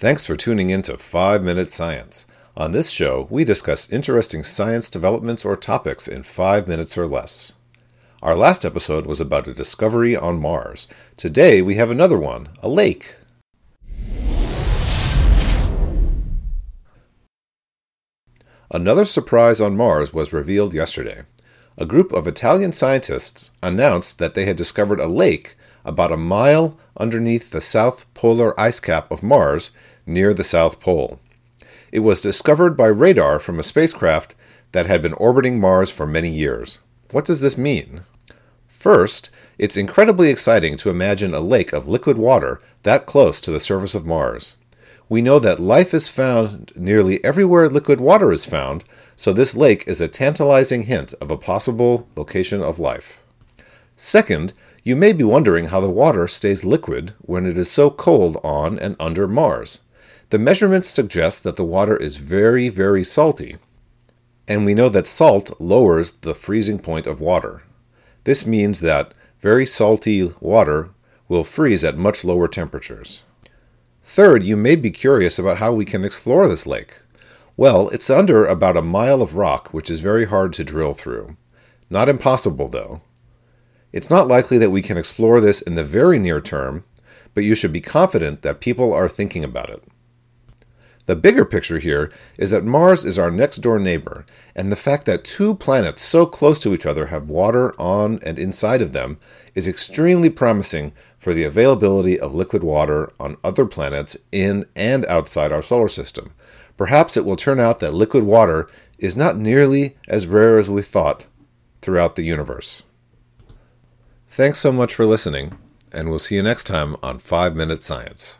Thanks for tuning in to 5 Minute Science. On this show, we discuss interesting science developments or topics in 5 minutes or less. Our last episode was about a discovery on Mars. Today, we have another one a lake. Another surprise on Mars was revealed yesterday. A group of Italian scientists announced that they had discovered a lake about a mile underneath the south polar ice cap of Mars near the South Pole. It was discovered by radar from a spacecraft that had been orbiting Mars for many years. What does this mean? First, it's incredibly exciting to imagine a lake of liquid water that close to the surface of Mars we know that life is found nearly everywhere liquid water is found, so this lake is a tantalizing hint of a possible location of life. Second, you may be wondering how the water stays liquid when it is so cold on and under Mars. The measurements suggest that the water is very, very salty, and we know that salt lowers the freezing point of water. This means that very salty water will freeze at much lower temperatures. Third, you may be curious about how we can explore this lake. Well, it's under about a mile of rock, which is very hard to drill through. Not impossible, though. It's not likely that we can explore this in the very near term, but you should be confident that people are thinking about it. The bigger picture here is that Mars is our next door neighbor, and the fact that two planets so close to each other have water on and inside of them is extremely promising for the availability of liquid water on other planets in and outside our solar system. Perhaps it will turn out that liquid water is not nearly as rare as we thought throughout the universe. Thanks so much for listening, and we'll see you next time on 5 Minute Science.